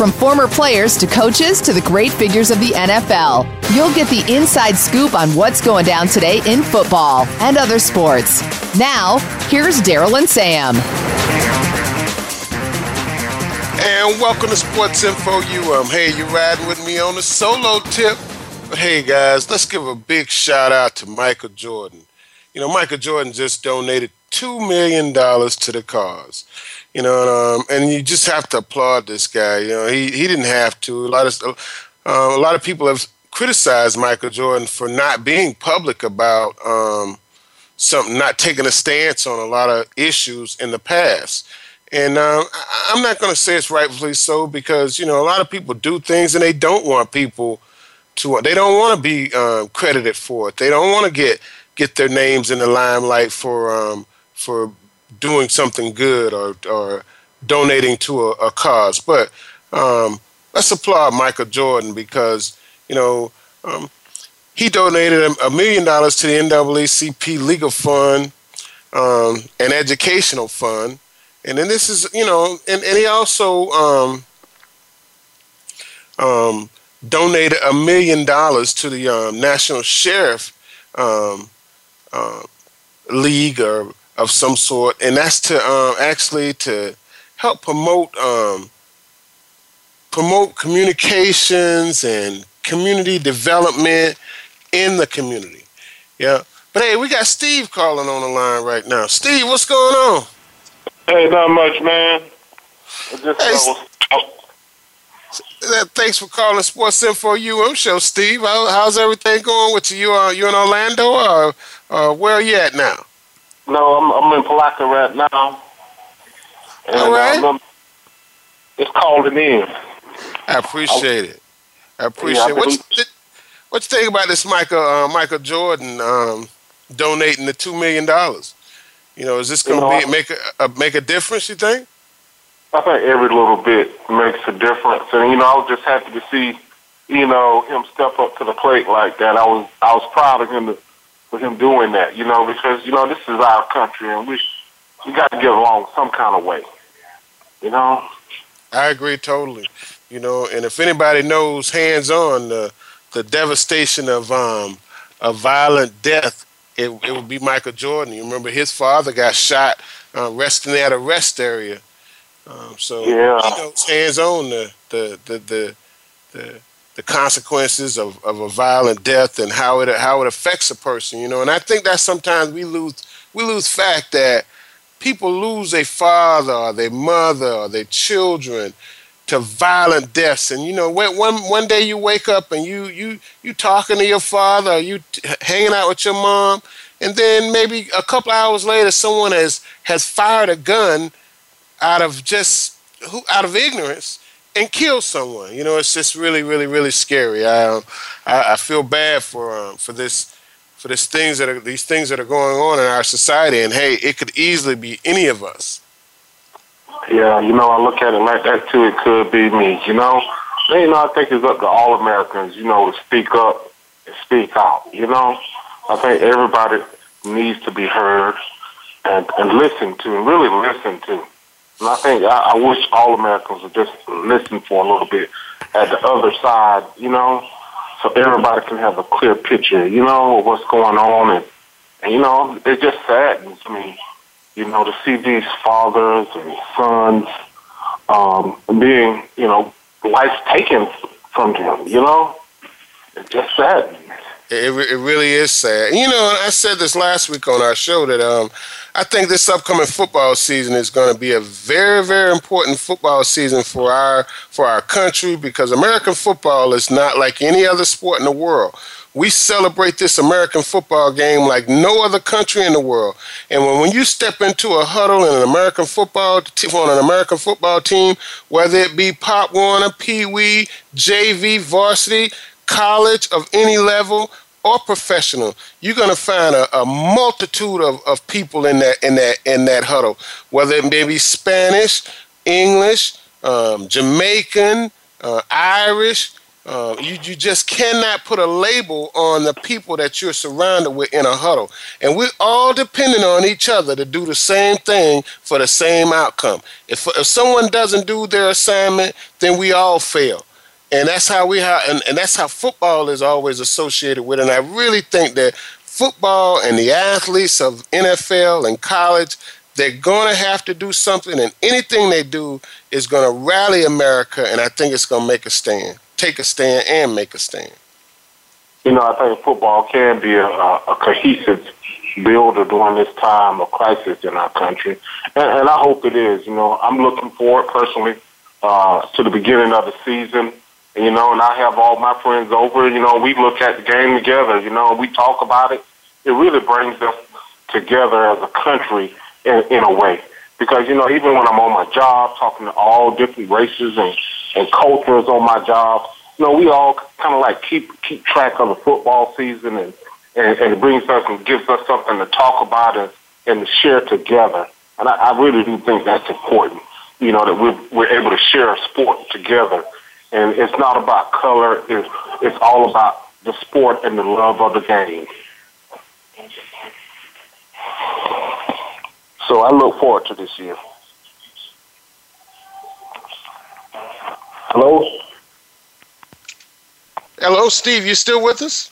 From former players to coaches to the great figures of the NFL, you'll get the inside scoop on what's going down today in football and other sports. Now, here's Daryl and Sam. And welcome to Sports Info UM. Hey, you riding with me on a solo tip? But hey, guys, let's give a big shout out to Michael Jordan. You know, Michael Jordan just donated $2 million to the cause. You know, and, um, and you just have to applaud this guy. You know, he, he didn't have to. A lot of uh, a lot of people have criticized Michael Jordan for not being public about um, something, not taking a stance on a lot of issues in the past. And uh, I'm not going to say it's rightfully so because you know a lot of people do things and they don't want people to they don't want to be um, credited for it. They don't want to get get their names in the limelight for um, for doing something good or or donating to a, a cause. But um, let's applaud Michael Jordan because you know um, he donated a million dollars to the NAACP legal fund, um, an educational fund, and then this is you know, and, and he also um, um, donated a million dollars to the um, National Sheriff uh, League or of some sort, and that's to um, actually to help promote um, promote communications and community development in the community. Yeah. But hey, we got Steve calling on the line right now. Steve, what's going on? Hey, not much, man. Hey, Thanks for calling Sports Info UM show, Steve. How, how's everything going with you? You, uh, you in Orlando, or uh, where are you at now? No, I'm I'm in Palatka right now. And, All right. Um, it's calling in. I appreciate it. I appreciate yeah, it. What you, what you think about this Michael uh, Michael Jordan um, donating the two million dollars? You know, is this going to you know, make a, a make a difference? You think? I think every little bit makes a difference, and you know, I was just happy to see, you know, him step up to the plate like that. I was, I was proud of him to, for him doing that, you know, because you know this is our country, and we, we got to get along some kind of way, you know. I agree totally, you know, and if anybody knows hands-on the the devastation of um of violent death, it, it would be Michael Jordan. You remember his father got shot uh, resting at a rest area um, so yeah. he knows hands on the the the the, the, the consequences of, of a violent death and how it how it affects a person, you know. And I think that sometimes we lose we lose fact that people lose a father or their mother or their children to violent deaths. And you know, when, one one day you wake up and you you you talking to your father, you t- hanging out with your mom, and then maybe a couple hours later, someone has has fired a gun out of just who out of ignorance and kill someone. You know, it's just really, really, really scary. I um, I, I, feel bad for um, for this for this things that are these things that are going on in our society. And hey, it could easily be any of us. Yeah, you know, I look at it like that too. It could be me. You know, you know, I think it's up to all Americans. You know, to speak up and speak out. You know, I think everybody needs to be heard and and listened to, and really listen to. And I think I, I wish all Americans would just listen for a little bit at the other side, you know, so everybody can have a clear picture, you know, of what's going on. And, and you know, it just saddens me, you know, to see these fathers and sons um, being, you know, life taken from them, you know? It just saddens. It, it really is sad. You know, I said this last week on our show that um, I think this upcoming football season is going to be a very, very important football season for our for our country because American football is not like any other sport in the world. We celebrate this American football game like no other country in the world. And when, when you step into a huddle in an American football on an American football team, whether it be Pop Warner, Pee Wee, JV, varsity, college of any level, or professional, you're going to find a, a, multitude of, of people in that in that in that huddle, whether it may be Spanish, English, um, Jamaican, uh, Irish. Uh, you, you just cannot put a label on the people that you're surrounded with in a huddle. And we're all depending on each other to do the same thing for the same outcome. If, if someone doesn't do their assignment, then we all fail and that's how we have and, and that's how football is always associated with and i really think that football and the athletes of nfl and college they're going to have to do something and anything they do is going to rally america and i think it's going to make a stand take a stand and make a stand. You know i think football can be a, a cohesive builder during this time of crisis in our country. And, and i hope it is. You know i'm looking forward personally uh, to the beginning of the season you know, and I have all my friends over, you know, we look at the game together, you know, we talk about it. It really brings us together as a country in, in a way. Because, you know, even when I'm on my job, talking to all different races and, and cultures on my job, you know, we all kind of like keep keep track of the football season and, and, and it brings us and gives us something to talk about and, and to share together. And I, I really do think that's important, you know, that we're, we're able to share a sport together and it's not about color. It's it's all about the sport and the love of the game. So I look forward to this year. Hello. Hello, Steve. You still with us?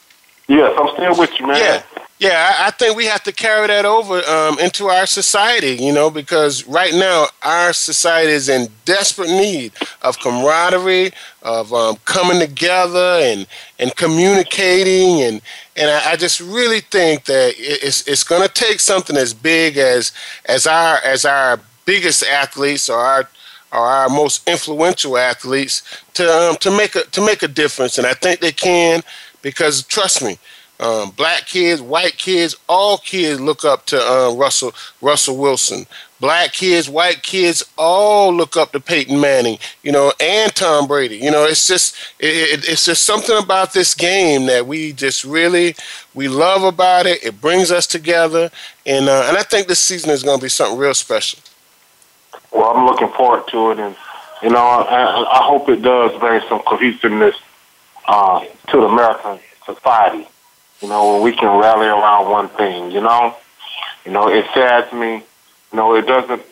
Yes, I'm still with you, man. Yeah. Yeah, I, think we have to carry that over um, into our society, you know, because right now our society is in desperate need of camaraderie, of um, coming together and and communicating, and and I, I just really think that it's it's going to take something as big as as our as our biggest athletes or our or our most influential athletes to um, to make a to make a difference, and I think they can because trust me um, black kids, white kids, all kids look up to uh, Russell Russell Wilson. Black kids, white kids, all look up to Peyton Manning, you know, and Tom Brady. You know, it's just it, it's just something about this game that we just really we love about it. It brings us together, and uh, and I think this season is going to be something real special. Well, I'm looking forward to it, and you know, I, I hope it does bring some cohesiveness uh, to the American society you know, when we can rally around one thing, you know? You know, it saddens me. You know, it doesn't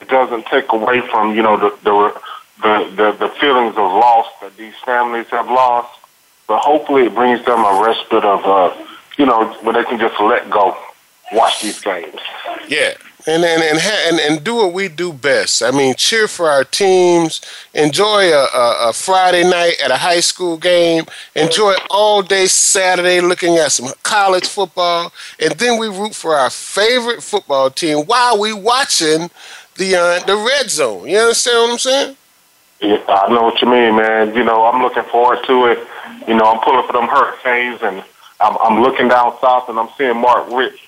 it doesn't take away from, you know, the the the, the, feelings of loss that these families have lost. But hopefully it brings them a respite of uh you know, where they can just let go, watch these games. Yeah, and and and, and and do what we do best. I mean, cheer for our teams. Enjoy a, a, a, Friday night at a high school game. Enjoy all day Saturday looking at some college football, and then we root for our favorite football team while we watching the uh, the red zone. You understand what I'm saying? Yeah, I know what you mean, man. You know, I'm looking forward to it. You know, I'm pulling for them Hurricanes, and I'm, I'm looking down south, and I'm seeing Mark Richt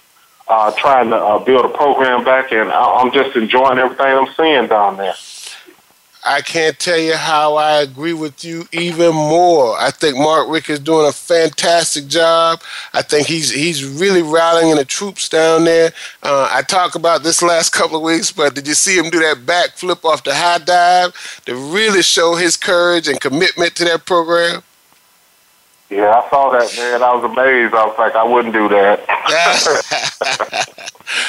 uh, trying to uh, build a program back, and I'm just enjoying everything I'm seeing down there. I can't tell you how I agree with you even more. I think Mark Richt is doing a fantastic job. I think he's he's really rallying the troops down there. Uh, I talked about this last couple of weeks, but did you see him do that backflip off the high dive to really show his courage and commitment to that program? Yeah, I saw that, man. I was amazed. I was like, I wouldn't do that.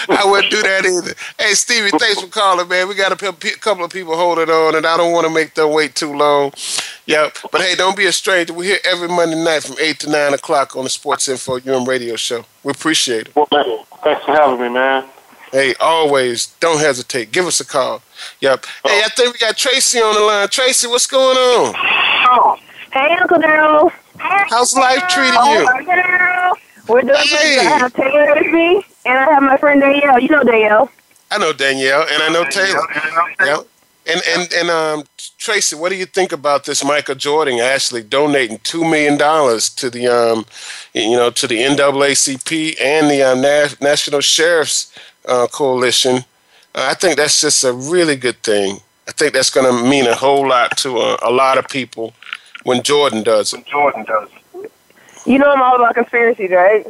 I wouldn't do that either. Hey, Stevie, thanks for calling, man. We got a couple of people holding on, and I don't want to make them wait too long. Yep. but hey, don't be a stranger. We're here every Monday night from 8 to 9 o'clock on the Sports Info UM radio show. We appreciate it. Well, thanks for having me, man. Hey, always, don't hesitate. Give us a call. Yep. Oh. Hey, I think we got Tracy on the line. Tracy, what's going on? Oh, hey, Uncle Daryl. How's life treating you? Oh, We're doing hey. good. I have Taylor with me, and I have my friend Danielle. You know Danielle. I know Danielle, and I know Taylor. Yeah. And and and um, Tracy, what do you think about this Michael Jordan actually donating two million dollars to the um, you know, to the NAACP and the um, National Sheriff's uh, Coalition? Uh, I think that's just a really good thing. I think that's going to mean a whole lot to uh, a lot of people when Jordan does it. Jordan does it. You know I'm all about conspiracies, right?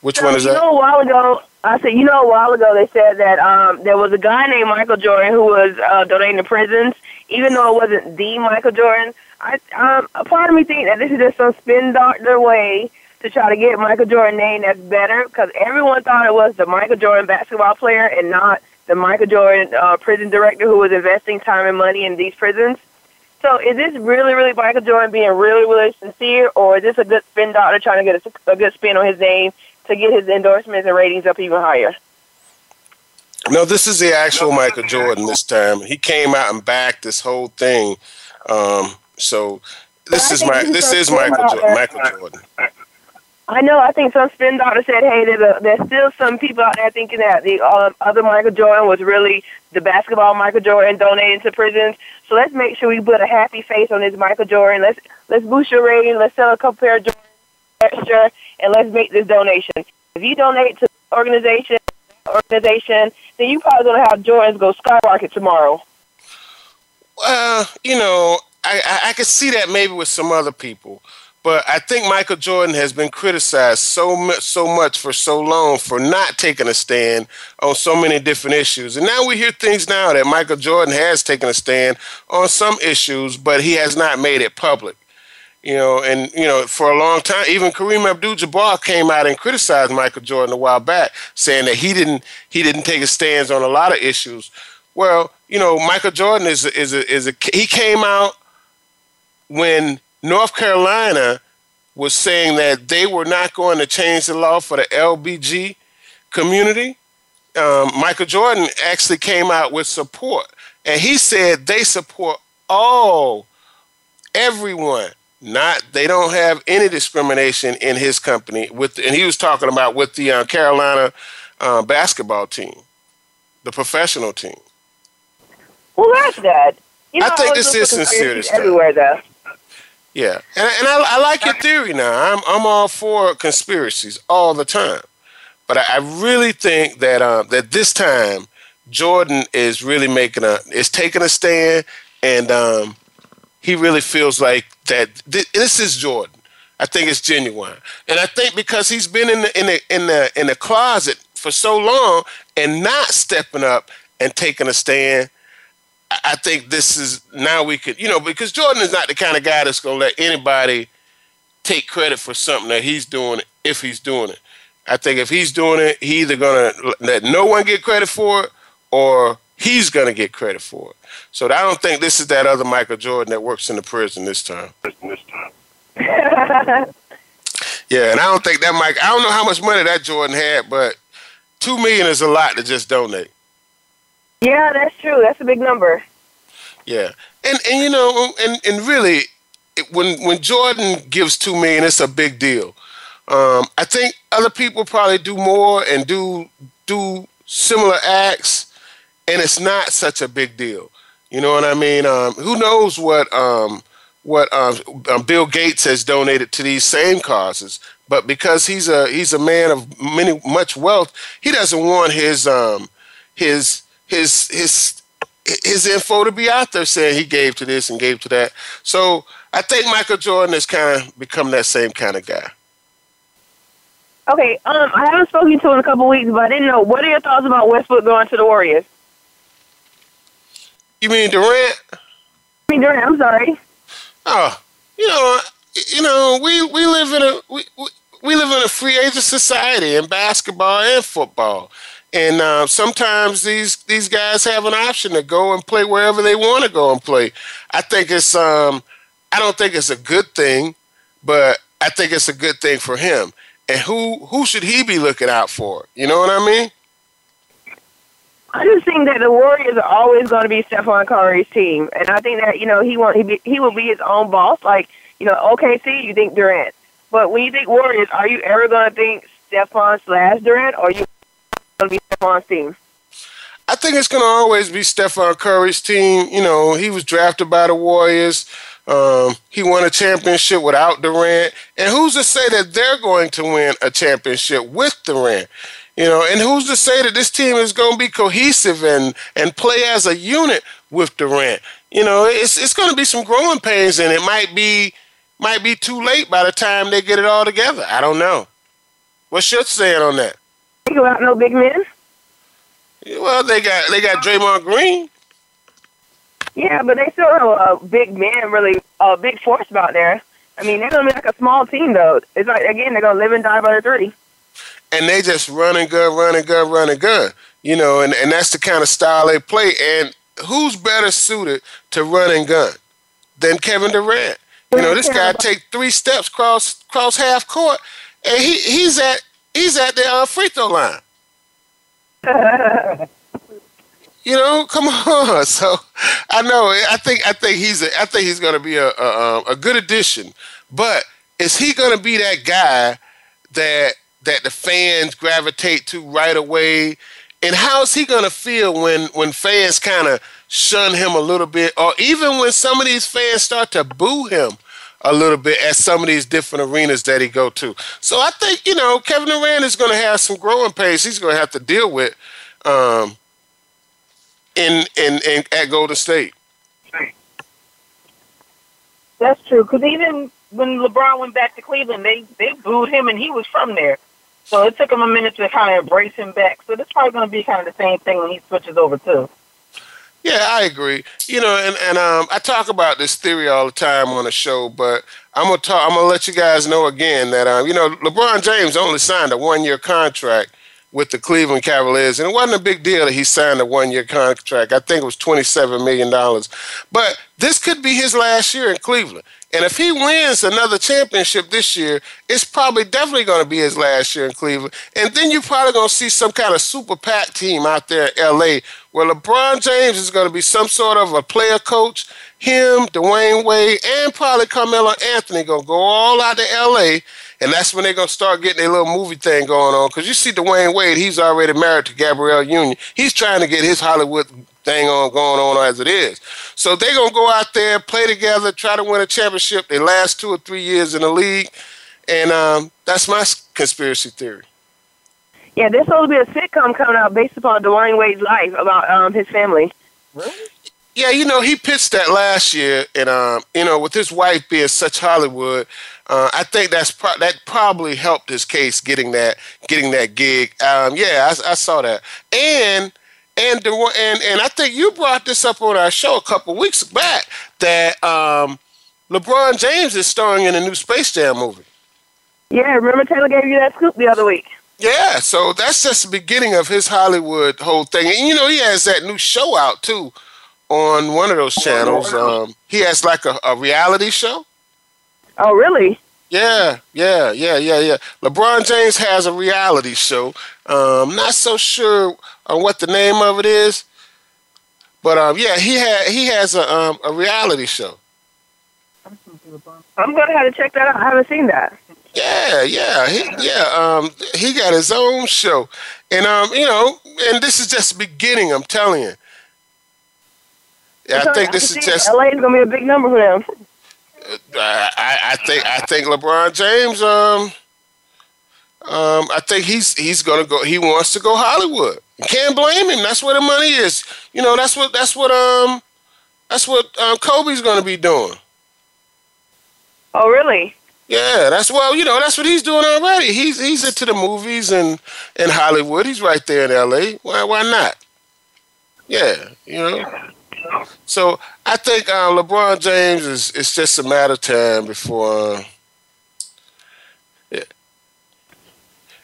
Which so, one is you that? You know, a while ago, I said, you know, a while ago they said that um, there was a guy named Michael Jordan who was uh, donating to prisons, even though it wasn't the Michael Jordan. I, um, a part of me thinks that this is just some spin doctor way to try to get Michael Jordan name that's better because everyone thought it was the Michael Jordan basketball player and not the Michael Jordan uh, prison director who was investing time and money in these prisons. So is this really, really Michael Jordan being really, really sincere, or is this a good spin doctor trying to get a, a good spin on his name to get his endorsements and ratings up even higher? No, this is the actual Michael Jordan this time. He came out and backed this whole thing. Um, so this is my this is Michael jo- Michael Jordan. I know. I think some spin doctor said, "Hey, there's, a, there's still some people out there thinking that the uh, other Michael Jordan was really the basketball Michael Jordan donating to prisons. So let's make sure we put a happy face on this Michael Jordan. Let's let's boost your rating. Let's sell a couple pair of Jordan extra, and let's make this donation. If you donate to organization, organization, then you probably gonna have Jordans go skyrocket tomorrow. Well, you know, I, I I could see that maybe with some other people. But I think Michael Jordan has been criticized so much, so much for so long for not taking a stand on so many different issues. And now we hear things now that Michael Jordan has taken a stand on some issues, but he has not made it public. You know, and you know, for a long time, even Kareem Abdul-Jabbar came out and criticized Michael Jordan a while back, saying that he didn't he didn't take a stance on a lot of issues. Well, you know, Michael Jordan is a, is a, is a he came out when North Carolina was saying that they were not going to change the law for the LBG community. Um, Michael Jordan actually came out with support, and he said they support all, everyone. Not they don't have any discrimination in his company with, and he was talking about with the uh, Carolina uh, basketball team, the professional team. Well, that's that. You know, I think this is sincere. Everywhere though. Yeah, and and I, I like your theory now. I'm I'm all for conspiracies all the time, but I, I really think that uh, that this time Jordan is really making a is taking a stand, and um, he really feels like that th- this is Jordan. I think it's genuine, and I think because he's been in the in the in the in the closet for so long and not stepping up and taking a stand, I think this is now we could, you know, because Jordan is not the kind of guy that's going to let anybody take credit for something that he's doing if he's doing it. I think if he's doing it, he either going to let no one get credit for it or he's going to get credit for it. So I don't think this is that other Michael Jordan that works in the prison this time. This time. yeah, and I don't think that Mike. I don't know how much money that Jordan had, but two million is a lot to just donate. Yeah, that's true. That's a big number. Yeah, and and you know, and and really, it, when when Jordan gives two million, it's a big deal. Um, I think other people probably do more and do do similar acts, and it's not such a big deal. You know what I mean? Um, who knows what um, what um, um, Bill Gates has donated to these same causes? But because he's a he's a man of many much wealth, he doesn't want his um, his his his his info to be out there saying he gave to this and gave to that. So I think Michael Jordan has kind of become that same kind of guy. Okay, um, I haven't spoken to him in a couple weeks, but I didn't know. What are your thoughts about Westbrook going to the Warriors? You mean Durant? I mean Durant. I'm sorry. Oh, you know, you know, we we live in a we, we, we live in a free agent society in basketball and football. And uh, sometimes these these guys have an option to go and play wherever they want to go and play. I think it's um, I don't think it's a good thing, but I think it's a good thing for him. And who who should he be looking out for? You know what I mean? I just think that the Warriors are always going to be Stephen Curry's team, and I think that you know he want he be, he will be his own boss. Like you know, OKC, you think Durant, but when you think Warriors, are you ever going to think Stephen slash Durant, or you going to be Stephen's team? I think it's going to always be Stephon Curry's team. You know, he was drafted by the Warriors. Um, he won a championship without Durant, and who's to say that they're going to win a championship with Durant? You know, and who's to say that this team is going to be cohesive and and play as a unit with Durant? You know, it's it's going to be some growing pains, and it might be might be too late by the time they get it all together. I don't know. What's your saying on that? Think about no big men. Well, they got they got Draymond Green. Yeah, but they still have a big man, really a big force out there. I mean, they're gonna be like a small team though. It's like again, they're gonna live and die by the three. And they just run and gun, run and gun, run and gun. You know, and, and that's the kind of style they play. And who's better suited to run and gun than Kevin Durant? You know, this guy take three steps cross cross half court, and he he's at he's at the uh, free throw line. you know, come on. So I know. I think I think he's a, I think he's going to be a, a um, a good addition. But is he going to be that guy that that the fans gravitate to right away? And how's he going to feel when when fans kind of shun him a little bit, or even when some of these fans start to boo him a little bit at some of these different arenas that he go to? So I think you know Kevin Durant is going to have some growing pains. He's going to have to deal with. Um, in, in, in at Golden State. That's true. Because even when LeBron went back to Cleveland, they they booed him, and he was from there. So it took him a minute to kind of embrace him back. So it's probably going to be kind of the same thing when he switches over too. Yeah, I agree. You know, and, and um, I talk about this theory all the time on the show, but I'm gonna talk. I'm gonna let you guys know again that um, you know, LeBron James only signed a one year contract with the Cleveland Cavaliers, and it wasn't a big deal that he signed a one-year contract. I think it was twenty-seven million dollars. But this could be his last year in Cleveland, and if he wins another championship this year, it's probably definitely going to be his last year in Cleveland. And then you're probably going to see some kind of super PAC team out there in L.A. where LeBron James is going to be some sort of a player coach. Him, Dwyane Wade, and probably Carmelo Anthony going to go all out to L.A and that's when they're gonna start getting a little movie thing going on. Because you see, Dwyane Wade, he's already married to Gabrielle Union. He's trying to get his Hollywood thing on going on as it is. So they're gonna go out there, play together, try to win a championship. They last two or three years in the league, and um, that's my conspiracy theory. Yeah, there's supposed to be a sitcom coming out based upon Dwyane Wade's life about um, his family. Really? Yeah, you know, he pitched that last year, and um, you know, with his wife being such Hollywood, uh, I think that's pro- that probably helped his case getting that getting that gig. Um, yeah, I, I, saw that, and and the and and I think you brought this up on our show a couple weeks back that um, LeBron James is starring in a new Space Jam movie. Yeah, remember Taylor gave you that scoop the other week. Yeah, so that's just the beginning of his Hollywood whole thing, and you know he has that new show out too on one of those channels. Um, he has like a, a reality show. Oh, really? Yeah, yeah, yeah, yeah, yeah. LeBron James has a reality show. Um, not so sure on what the name of it is, but um, yeah, he had he has a um, a reality show. I'm gonna have to check that out. I haven't seen that. Yeah, yeah, he, yeah. Um, he got his own show, and um, you know, and this is just the beginning. I'm telling you. Yeah, I think this is just. LA is gonna be a big number for them. I, I think I think LeBron James. Um, um, I think he's he's gonna go. He wants to go Hollywood. can't blame him. That's where the money is. You know. That's what. That's what. Um. That's what um, Kobe's gonna be doing. Oh, really? Yeah, that's well, you know, that's what he's doing already. He's he's into the movies and in Hollywood. He's right there in L.A. Why why not? Yeah, you know. So I think uh, LeBron James is it's just a matter of time before. Uh, yeah.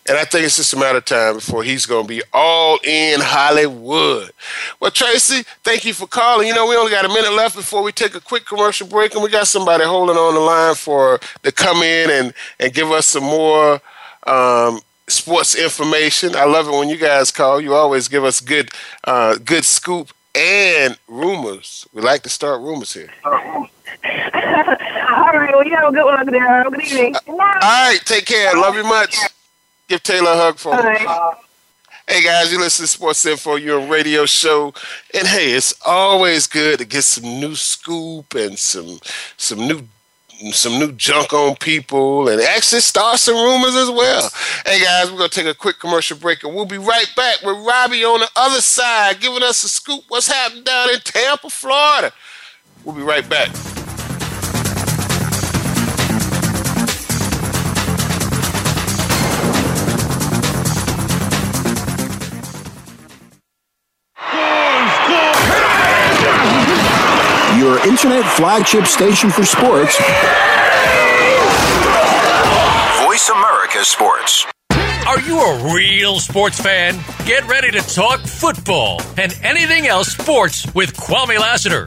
And I think it's just a matter of time before he's going to be all in Hollywood. Well, Tracy, thank you for calling. You know, we only got a minute left before we take a quick commercial break, and we got somebody holding on the line for to come in and, and give us some more um, sports information. I love it when you guys call. You always give us good, uh, good scoop and rumors. We like to start rumors here. All right. Well, you have a good one there. Good evening. All right. Take care. Love you much. Give Taylor a hug for me. Hey guys, you listen to Sports Info, your radio show, and hey, it's always good to get some new scoop and some some new some new junk on people and actually start some rumors as well. Hey guys, we're gonna take a quick commercial break and we'll be right back with Robbie on the other side giving us a scoop what's happening down in Tampa, Florida. We'll be right back. Internet flagship station for sports. Voice America Sports. Are you a real sports fan? Get ready to talk football and anything else sports with Kwame Lassiter,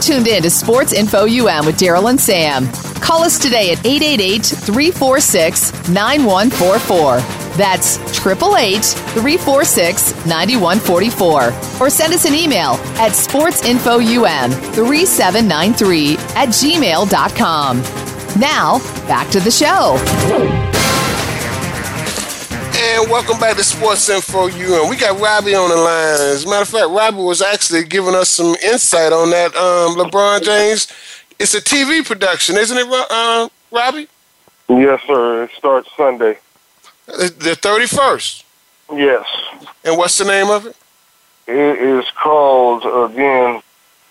Tuned in to Sports Info UM with Daryl and Sam. Call us today at 888 346 9144. That's 888 346 9144. Or send us an email at sportsinfoum3793 at gmail.com. Now, back to the show. And welcome back to Sports Info UM. We got Robbie on the line. As a matter of fact, Robbie was actually giving us some insight on that um, LeBron James. It's a TV production, isn't it, uh, Robbie? Yes, sir. It starts Sunday. The 31st. Yes. And what's the name of it? It is called, again,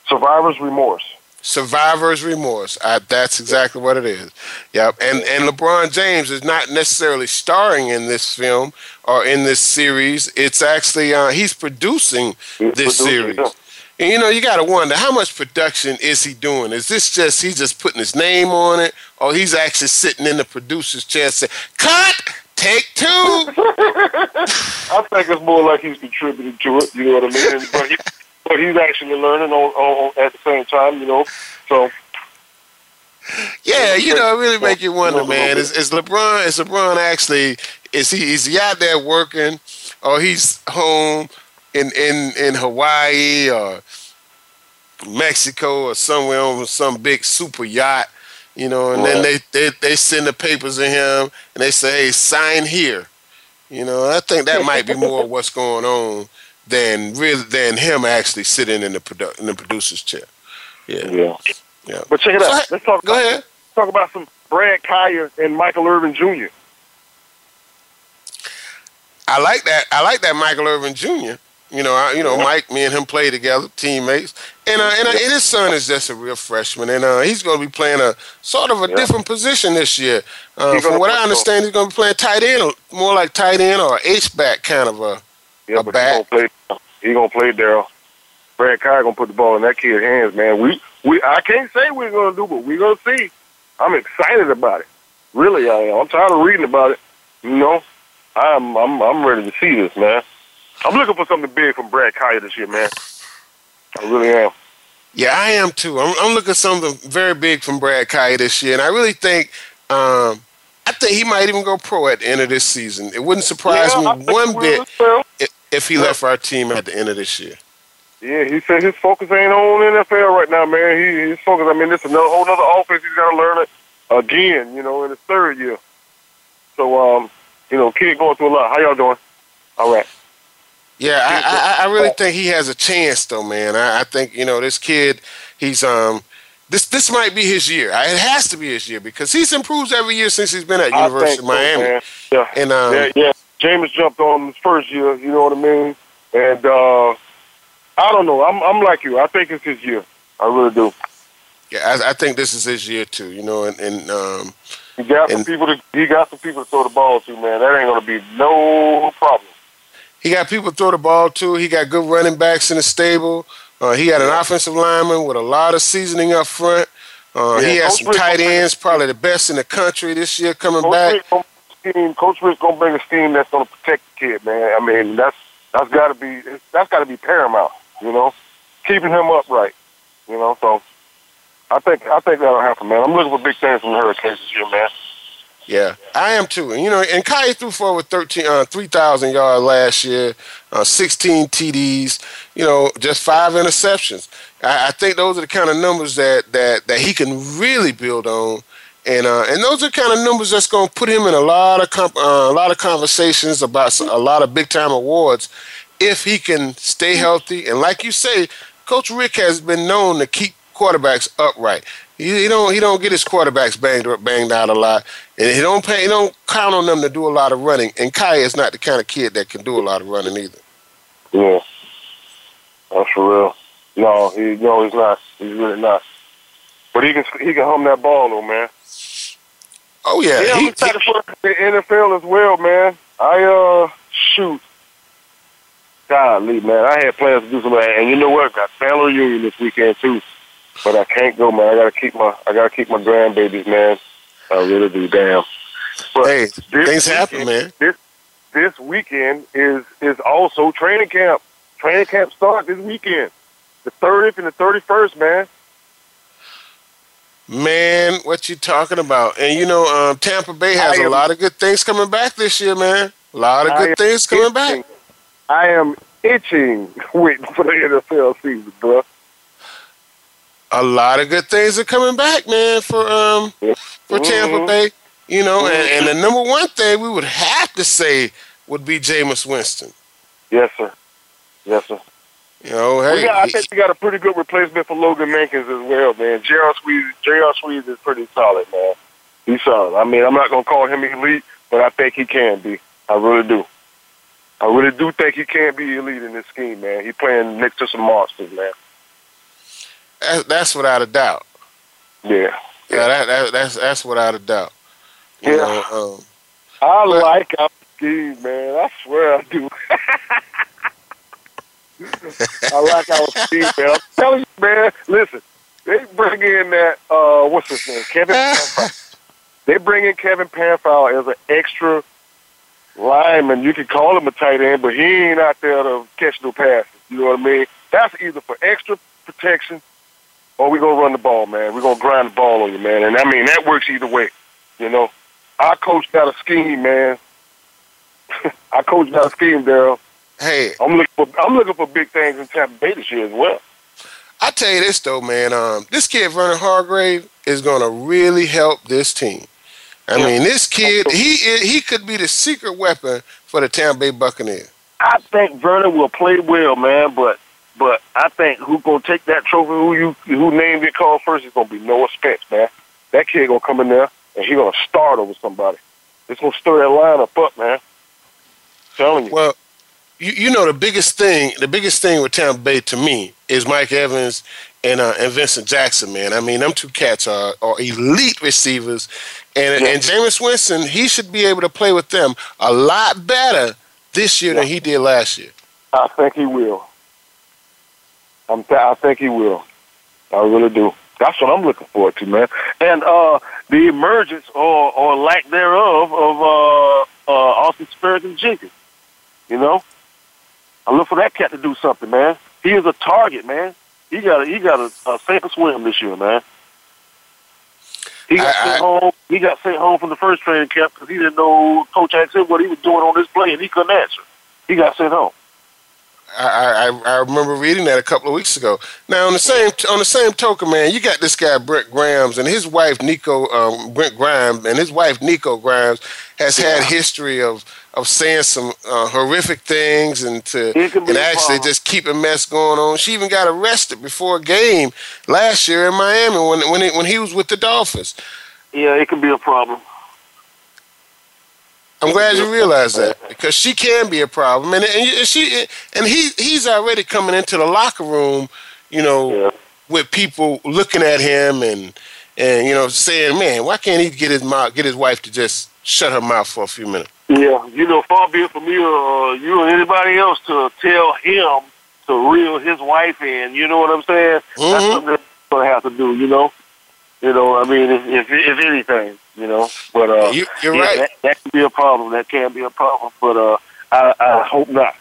Survivor's Remorse. Survivor's Remorse. Uh, that's exactly what it is. Yep. And and LeBron James is not necessarily starring in this film or in this series. It's actually uh, he's producing He's this producing, series. And you know, you got to wonder how much production is he doing? Is this just he's just putting his name on it, or he's actually sitting in the producer's chair saying, "Cut, take two. I think it's more like he's contributing to it. You know what I mean? but, he, but he's actually learning on, on at the same time. You know, so Yeah, you know, it really make you wonder, man. Is, is LeBron? Is LeBron actually? Is he? Is he out there working, or he's home in in in Hawaii or Mexico or somewhere on some big super yacht? You know, and then they, they they send the papers to him and they say, "Hey, sign here." You know, I think that might be more what's going on than really than him actually sitting in the produ- in the producer's chair. Yeah, yeah. yeah. But check it out. Let's talk. Go ahead. Talk about some Brad Kaaya and Michael Irvin Jr. I like that. I like that Michael Irvin Jr. You know, I, you know, Mike, me and him play together, teammates, and uh, and, uh, and his son is just a real freshman, and uh, he's going to be playing a sort of a Yeah. different position this year. Uh, from what I understand, he's going to be playing tight end, more like tight end or H back kind of a. Yeah, A but bat. he gonna play. He gonna play Daryl. Brad Kaaya gonna put the ball in that kid's hands, man. We we I can't say what we're gonna do, but we're gonna see. I'm excited about it. Really, I am. I'm tired of reading about it. You know, I'm I'm I'm ready to see this, man. I'm looking for something big from Brad Kaaya this year, man. I really am. Yeah, I am too. I'm, I'm looking something very big from Brad Kaaya this year, and I really think, um, I think he might even go pro at the end of this season. It wouldn't surprise Yeah, me one bit if, if he left our team at the end of this year. Yeah, he said his focus ain't on NFL right now, man. He, his focus. I mean, it's another whole other offense. He's got to learn it again. You know, in his third year. So, um, you know, kid going through a lot. How y'all doing? All right. Yeah, I, I, I really think he has a chance, though, man. I, I think you know this kid. He's um, this this might be his year. It has to be his year because he's improved every year since he's been at University of Miami. man. Yeah. And um, yeah, yeah. James jumped on his first year. You know what I mean? And uh, I don't know. I'm I'm like you. I think it's his year. I really do. yeah, I, I think this is his year too. You know, and, and um, He got some people to. He got some people to throw the ball to, man. That ain't gonna be no problem. he got people to throw the ball to. He got good running backs in the stable. Uh, he had an offensive lineman with a lot of seasoning up front. Uh, he Yeah, has Coach some tight ends, probably the best in the country this year coming back. Richt, gonna- Coach Richt's gonna bring a team that's gonna protect the kid, man. I mean, that's that's got to be that's got to be paramount. You know, keeping him upright. You know, so I think I think that'll happen, man. I'm looking for big things from the Hurricanes this year, man. Yeah, I am too. And you know, and Kai threw for over 13, uh, 3,000 yards last year, uh, 16 TDs. You know, just five interceptions. I, I, think those are the kind of numbers that that that he can really build on. And uh, and those are kind of numbers that's going to put him in a lot of comp- uh, a lot of conversations about a lot of big time awards if he can stay healthy. And like you say, Coach Richt has been known to keep quarterbacks upright. He, he don't he don't get his quarterbacks banged banged out a lot, and he don't pay, he don't count on them to do a lot of running. And Kai is not the kind of kid that can do a lot of running either. Yeah, that's for real. No, he no, he's not. He's really not. But he can he can hum that ball though, man. Oh yeah, yeah. He, I'm excited for the NFL as well, man. I uh shoot. Golly, man, I had plans to do something, and you know what? I Got family reunion this weekend too but I can't go, man. I gotta keep my I gotta keep my grandbabies, man. I really do, damn. But hey, things happen, man. This this weekend is is also training camp. Training camp starts this weekend, the thirtieth and the thirty first, man. Man, what you talking about? And you know, um, Tampa Bay has a lot of good things coming back this year, man. A lot of good things coming itching. back. I am itching waiting for the NFL season, bro a lot of good things are coming back, man, for um for Tampa mm-hmm. Bay. You know, and, and the number one thing we would have to say would be Jameis Winston. Yes, sir. Yes, sir. You know, hey, got, I think we got a pretty good replacement for Logan Mankins as well, man. J.R. Sweet, J.R. Sweet is pretty solid, man. He's solid. I mean, I'm not gonna call him elite, but I think he can be. I really do. I really do think he can be elite in this scheme, man. He's playing next to some monsters, man. That's, without a doubt. Yeah. Yeah, that, that, that's that's without a doubt. You yeah. Know, um, I but, like our scheme, man. I swear I do. I like our scheme, man. I'm telling you, man. Listen, they bring in that uh, what's his name, Kevin. they bring in Kevin Pamphile as an extra lineman. You can call him a tight end, but he ain't out there to catch no passes. You know what I mean? That's either for extra protection or we gonna run the ball, man. We're gonna grind the ball on you, man. And I mean that works either way. You know, our coach got a scheme, man. our coach got a scheme, Daryl. Hey, I'm looking for I'm looking for big things in Tampa Bay this year as well. I tell you this though, man. Um, this kid Vernon Hargrave is gonna really help this team. I yeah. mean, this kid he he could be the secret weapon for the Tampa Bay Buccaneers. I think Vernon will play well, man, but but I think who's gonna take that trophy? Who you who named it called first is gonna be Noah Spence, man. That kid gonna come in there and he gonna start over somebody. It's gonna stir that lineup up, man. I'm telling you. Well, you you know the biggest thing the biggest thing with Tampa Bay to me is Mike Evans and uh, and Vincent Jackson, man. I mean, them two cats are, are elite receivers, and yeah. and Jameis Winston, he should be able to play with them a lot better this year yeah. than he did last year. I think he will. I'm th- I think he will. I really do. That's what I'm looking forward to, man. And uh, the emergence or or lack thereof of uh, uh, Austin Seferian-Jenkins. You know, I look for that cat to do something, man. He is a target, man. He got a, he got a, a or swim this year, man. He got I, sent home. He got sent home from the first training camp because he didn't know Coach asked him what he was doing on this play, and he couldn't answer. He got sent home. I, I, I remember reading that a couple of weeks ago. Now on the same on the same token, man, you got this guy Brent Grimes and his wife Miko um, Brent Grimes and his wife Miko Grimes has had history of of saying some uh, horrific things and to and actually just keep a mess going on. She even got arrested before a game last year in Miami when when he, when he was with the Dolphins. Yeah, it could be a problem. I'm glad you realize that because she can be a problem, and and she and he he's already coming into the locker room, you know, yeah. with people looking at him and and you know saying, man, why can't he get his mouth, get his wife to just shut her mouth for a few minutes? Yeah, you know, far be it from you or uh, you or anybody else to tell him to reel his wife in. You know what I'm saying? Mm-hmm. That's something gonna have to do. You know. You know, I mean, if if, if anything, you know, but uh, you, are yeah, right. That, that can be a problem. That can be a problem. But uh, I I hope not.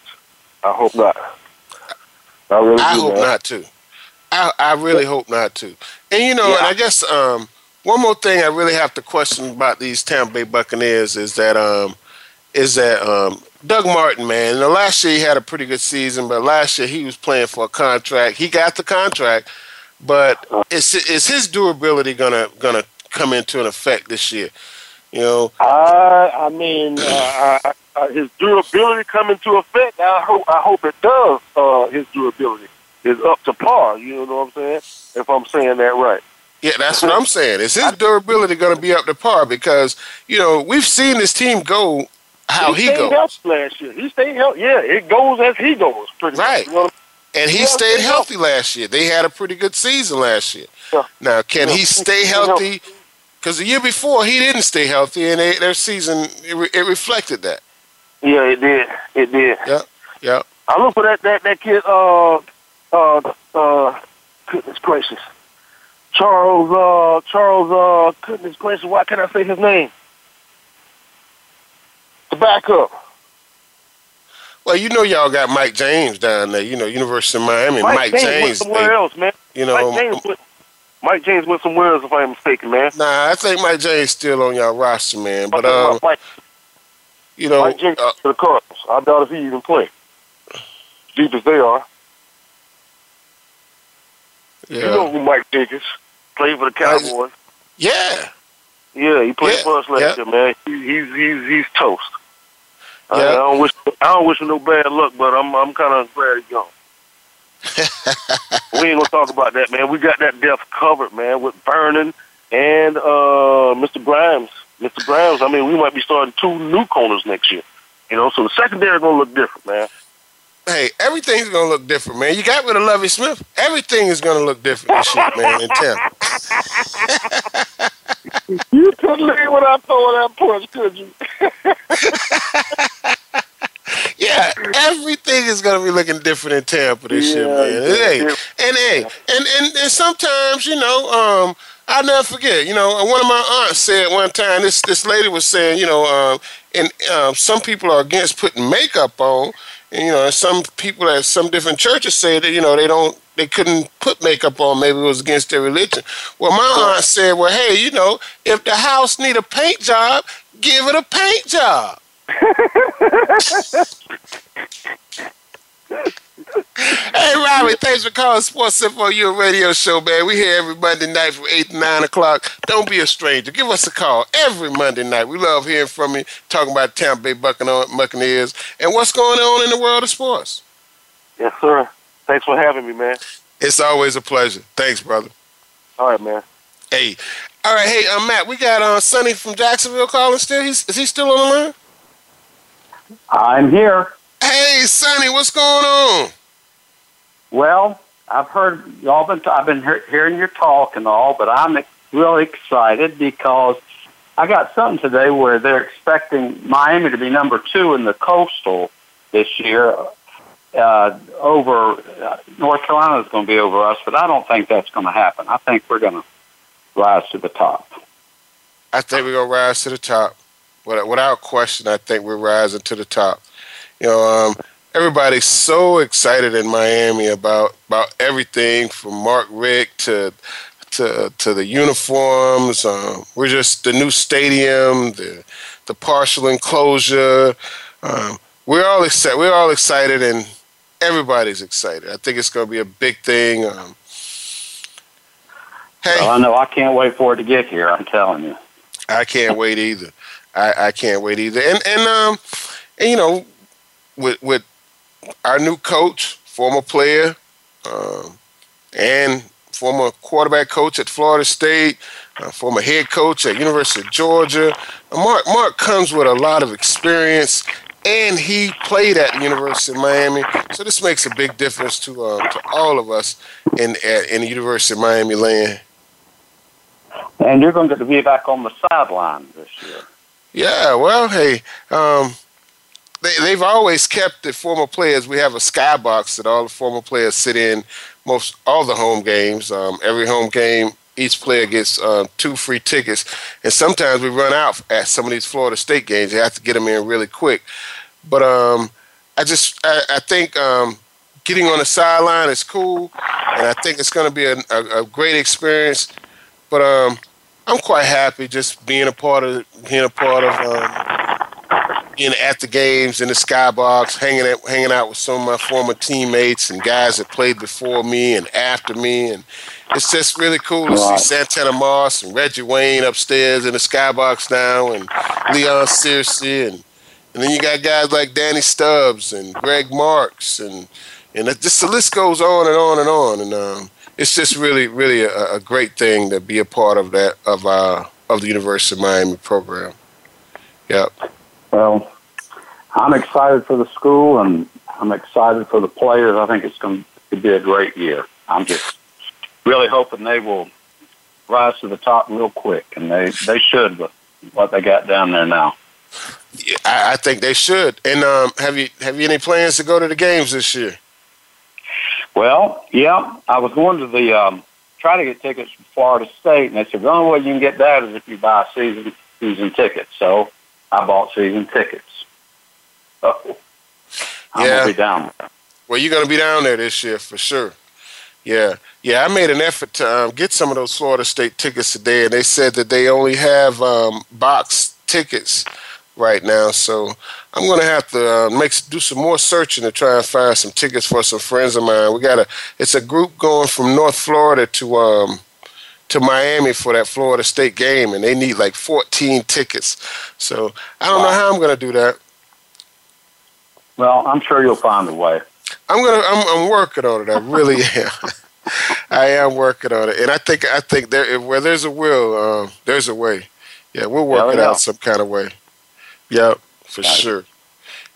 I hope not. I really I do, hope man. not too. I I really hope not too. And you know, Yeah. and I guess um, one more thing I really have to question about these Tampa Bay Buccaneers is that um, is that um, Doug Martin, man. the last year he had a pretty good season, but last year he was playing for a contract. He got the contract, but is is his durability gonna gonna come into an effect this year? You know, I I mean, uh, I, I, his durability come into effect. I hope I hope it does. Uh, his durability is up to par. You know what I'm saying? If I'm saying that right. Yeah, that's what I'm saying. Is his durability going to be up to par? Because you know we've seen this team go how he, stayed goes, healthy last year. He stayed healthy. Yeah, it goes as he goes. Pretty Right. You know and he stayed stay healthy last year. They had a pretty good season last year. Yeah. Now, can Yeah. he stay healthy? Because the year before he didn't stay healthy, and they, their season it, re- it reflected that. Yeah, it did. It did. Yeah, yeah. I look for that that that kid. Uh, uh, uh, goodness gracious, Charles. Uh, Charles. Uh, goodness gracious. Why can't I say his name? The backup. Well, you know, y'all got Mike James down there. You know, University of Miami. Mike, Mike, James, went somewhere they- else, man. you know, Mike James went. Mike James went somewhere else, if I'm mistaken, man. nah, I think Mike James still on y'all roster, man. But um, Mike, you know, Mike James uh, to the Cardinals. I doubt if he even play. Deep as they are. Yeah. You know who Mike James is. Played for the Cowboys. yeah. Yeah, he played Yeah, for us last yeah. year, man. He, he's he's he's toast. I, Yeah. I don't wish I don't wish him no bad luck, but I'm I'm kind of glad he's gone. we ain't gonna talk about that, man. We got that depth covered, man, with Vernon and uh Mr. Grimes. Mr. Grimes. I mean, we might be starting two new corners next year. You know, so the secondary gonna look different, man. Hey, everything's gonna look different, man. You got rid of Lovie Smith. Everything is gonna look different this year, man. In Tampa. You couldn't leave without throwing that punch, could you? Yeah, everything is gonna be looking different in Tampa this year, Yeah, man. yeah, hey, yeah. and hey, and, and and sometimes, you know, um, I'll never forget. You know, one of my aunts said one time. This this lady was saying, you know, um, and um, some people are against putting makeup on, and you know, some people at some different churches say that you know they don't. They couldn't put makeup on. Maybe it was against their religion. Well, my aunt said, "Well, hey, you know, if the house need a paint job, give it a paint job." Hey, Robbie, thanks for calling Sports Info, your radio show, man. We here every Monday night from 8 to 9 o'clock. Don't be a stranger. Give us a call every Monday night. We love hearing from you, talking about Tampa Bay Buccaneer- Buccaneers and what's going on in the world of sports. Yes, sir. Thanks for having me, man. It's always a pleasure. Thanks, brother. All right, man. Hey, all right, hey, uh, Matt, we got uh, Sonny from Jacksonville calling still. He's, is he still on the line? I'm here. Hey, Sonny, what's going on? Well, I've heard y'all been. I've been he- hearing your talk and all, but I'm ex- really excited because I got something today where they're expecting Miami to be number two in the Coastal this year. Uh, over uh, North Carolina is going to be over us, but I don't think that's going to happen. I think we're going to rise to the top. I think we're gonna rise to the top. Without question, I think we're rising to the top. You know, um, everybody's so excited in Miami about about everything from Mark Richt to to to the uniforms. Um, we're just the new stadium, the the partial enclosure. Um, we're all excited. We're all excited, and everybody's excited. I think it's going to be a big thing. Um, hey, Well, I know I can't wait for it to get here. I'm telling you. I can't wait either. I, I can't wait either. And and um and you know with with our new coach, former player, um, and former quarterback coach at Florida State, uh, former head coach at University of Georgia. Mark Mark comes with a lot of experience, and he played at the University of Miami. So this makes a big difference to uh, to all of us in at, in the University of Miami land. And you're going to be back on the sideline this year. Yeah, well, hey, um, they, they've always kept the former players. We have a skybox that all the former players sit in most all the home games. Um, every home game each player gets uh, two free tickets, and sometimes we run out at some of these Florida State games. You have to get them in really quick. But um, I just I, I think um, getting on the sideline is cool, and I think it's going to be a, a, a, great experience. But um, I'm quite happy just being a part of being a part of um, being at the games in the skybox, hanging out, hanging out with some of my former teammates and guys that played before me and after me, and it's just really cool to see Santana Moss and Reggie Wayne upstairs in the skybox now, and Leon Searcy, and and then you got guys like Danny Stubbs and Greg Marks and and just the list goes on and on and on. And um, it's just really, really a, a, great thing to be a part of that of uh, of the University of Miami program. Yep. Well, I'm excited for the school and I'm excited for the players. I think it's going to be a great year. I'm just really hoping they will rise to the top real quick, and they they should with what they got down there now. Yeah, I, I think they should. And um, have you have you any plans to go to the games this year? Well, yeah, I was going to the um, try to get tickets from Florida State, and they said the only way you can get that is if you buy season season tickets. So I bought season tickets. Oh, I'm yeah. gonna be down there. Well, you're gonna be down there this year for sure. Yeah, yeah. I made an effort to um, get some of those Florida State tickets today, and they said that they only have um, box tickets right now. So I'm going to have to uh, make do some more searching to try and find some tickets for some friends of mine. We got a it's a group going from North Florida to um to Miami for that Florida State game, and they need like 14 tickets. So I don't wow. know how I'm going to do that. Well, I'm sure you'll find a way. I'm gonna. I'm, I'm working on it. I really am. I am working on it, and I think I think there where there's a will, um, there's a way. Yeah, we'll work yeah, it out some kind of way. Yeah, for Got sure. It.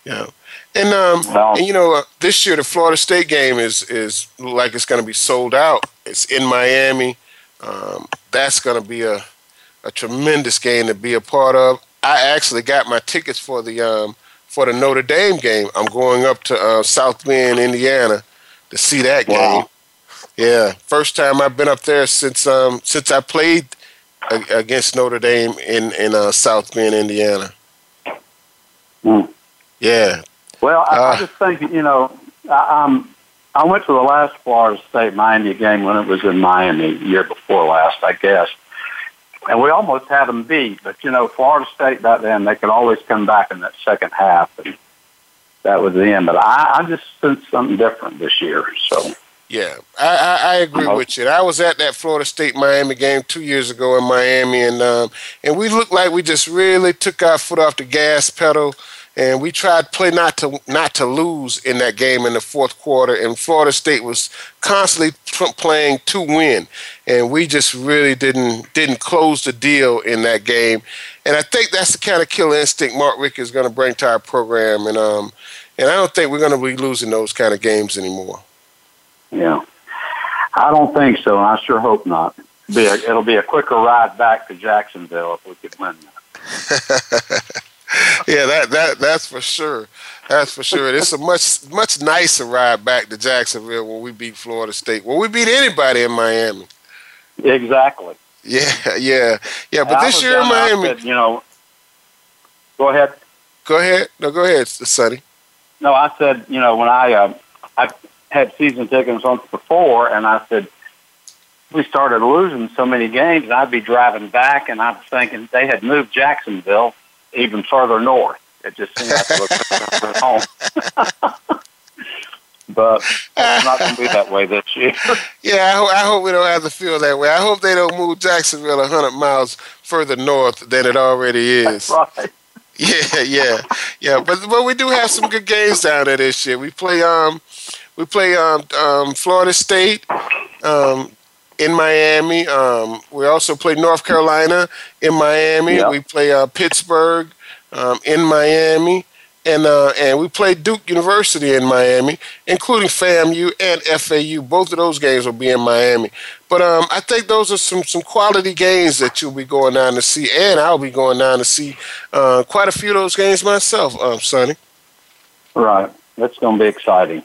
Yeah. And um, well, and you know, uh, this year the Florida State game is is like it's going to be sold out. It's in Miami. Um, that's going to be a a tremendous game to be a part of. I actually got my tickets for the um, for the Notre Dame game. I'm going up to uh, South Bend, Indiana, to see that wow. game. Yeah, first time I've been up there since um, since I played against Notre Dame in in uh, South Bend, Indiana. Mm. Yeah. Well, I, uh, I just think you know, I, um, I went to the last Florida State Miami game when it was in Miami year before last, I guess, and we almost had them beat. But you know, Florida State back then they could always come back in that second half, and that was the end. But I, I just sensed something different this year. So yeah, I, I, I agree uh-huh. with you. I was at that Florida State Miami game two years ago in Miami, and um, and we looked like we just really took our foot off the gas pedal, and we tried to play not to not to lose in that game in the fourth quarter. And Florida State was constantly playing to win, and we just really didn't didn't close the deal in that game. And I think that's the kind of killer instinct Mark Richt is going to bring to our program, and um, and I don't think we're going to be losing those kind of games anymore. Yeah. I don't think so, and I sure hope not. It'll be a, it'll be a quicker ride back to Jacksonville if we could win that. yeah, that that that's for sure. That's for sure. It's a much much nicer ride back to Jacksonville when we beat Florida State. When we beat anybody in Miami. Exactly. Yeah, yeah, yeah. But this year in Miami, said, you know, go ahead. Go ahead. No, go ahead, Sonny. No, I said, you know, when I uh, I had season tickets once before, and I said, we started losing so many games, and I'd be driving back, and I was thinking they had moved Jacksonville even further north. It just seems like it home. but it's not going to be that way this year. yeah, I, ho- I, hope we don't have to feel that way. I hope they don't move Jacksonville 100 miles further north than it already is. That's right. Yeah, yeah, yeah. But but we do have some good games down there this year. We play um we play um, um, Florida State um, in Miami. Um, we also play North Carolina in Miami. We play uh, Pittsburgh um, in Miami. And, uh, and we play Duke University in Miami, including FAMU and FAU. Both of those games will be in Miami. But um, I think those are some, some quality games that you'll be going down to see, and I'll be going down to see uh, quite a few of those games myself, um, Sonny. Right. That's going to be exciting.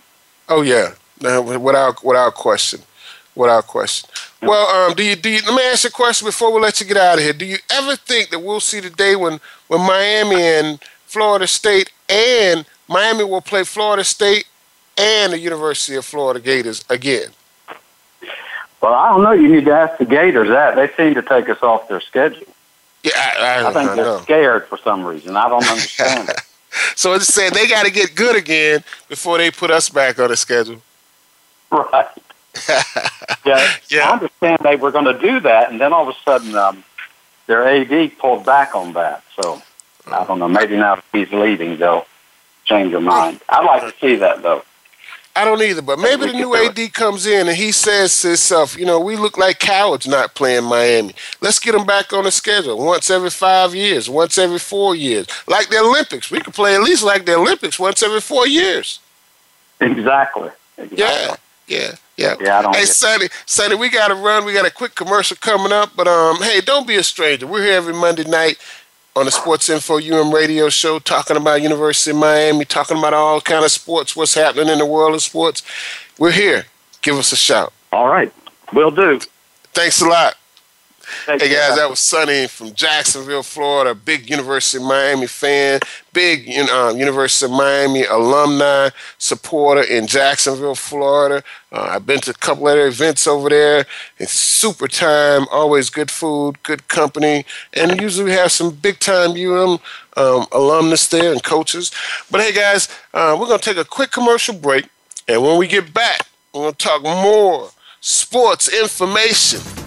Oh yeah, without without question, without question. Well, um, do you do you, let me ask you a question before we let you get out of here. Do you ever think that we'll see the day when when Miami and Florida State and Miami will play Florida State and the University of Florida Gators again? Well, I don't know. You need to ask the Gators that. They seem to take us off their schedule. Yeah, I, I think I they're know. scared for some reason. I don't understand it. So it's saying they got to get good again before they put us back on the schedule. Right. yeah, I understand they were going to do that, and then all of a sudden, um, their AD pulled back on that. So I don't know. Maybe now he's leaving, they'll change their mind. I'd like to see that though. I don't either, but maybe the new AD comes in and he says to himself, you know, we look like cowards not playing Miami. Let's get them back on the schedule once every five years, once every four years. Like the Olympics. We could play at least like the Olympics once every four years. Exactly. Yeah, yeah, yeah. Yeah, I don't Hey, Sonny, Sonny, we got to run. We got a quick commercial coming up, but um, hey, don't be a stranger. We're here every Monday night on the Sports Info UM radio show, talking about University of Miami, talking about all kind of sports, what's happening in the world of sports. We're here. Give us a shout. All right, will do. Thanks a lot. Hey guys, that was Sonny from Jacksonville, Florida. Big University of Miami fan, big um, University of Miami alumni supporter in Jacksonville, Florida. Uh, I've been to a couple of their events over there. It's super time, always good food, good company, and usually we have some big time UM um, alumnus there and coaches. But hey guys, uh, we're gonna take a quick commercial break, and when we get back, we're gonna talk more sports information.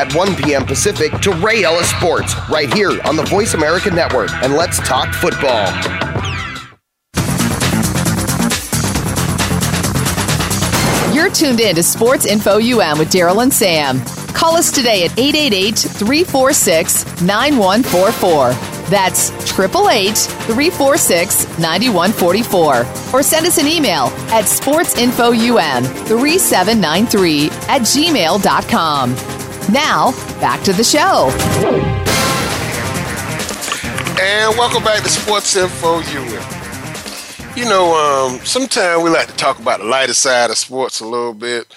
at 1 p.m. Pacific to Ray Ellis Sports right here on the Voice America Network. And let's talk football. You're tuned in to Sports Info UM with Daryl and Sam. Call us today at 888 346 9144. That's 888 346 9144. Or send us an email at sportsinfoum3793 at gmail.com. Now, back to the show. And welcome back to Sports Info UM. You know, um, sometimes we like to talk about the lighter side of sports a little bit.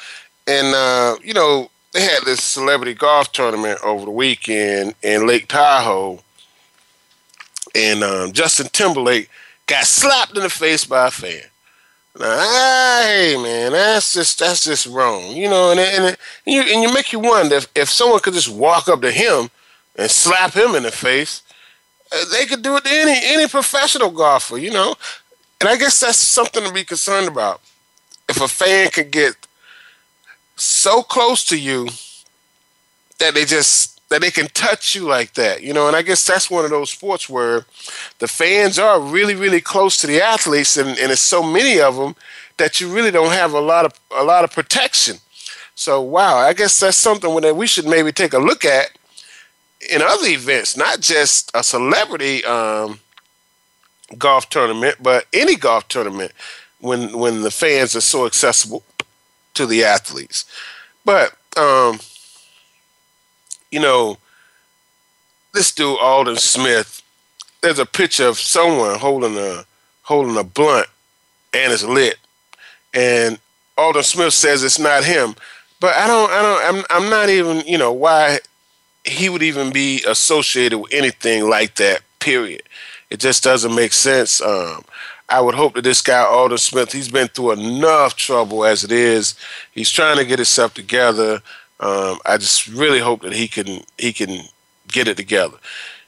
And, uh, you know, they had this celebrity golf tournament over the weekend in Lake Tahoe. And um, Justin Timberlake got slapped in the face by a fan. Now, ah, hey man, that's just that's just wrong, you know. And and, and you and you make you wonder if, if someone could just walk up to him and slap him in the face, uh, they could do it to any any professional golfer, you know. And I guess that's something to be concerned about. If a fan could get so close to you that they just that they can touch you like that, you know. And I guess that's one of those sports where the fans are really, really close to the athletes, and, and there's so many of them that you really don't have a lot of a lot of protection. So wow, I guess that's something that we should maybe take a look at in other events, not just a celebrity um, golf tournament, but any golf tournament when when the fans are so accessible to the athletes. But um, you know, this dude Aldon Smith, there's a picture of someone holding a holding a blunt and it's lit. and Aldon Smith says it's not him. But I don't, I don't, I'm, I'm not even, you know, why he would even be associated with anything like that. Period. It just doesn't make sense. Um, I would hope that this guy Aldon Smith, he's been through enough trouble as it is. He's trying to get himself together. Um, I just really hope that he can he can get it together.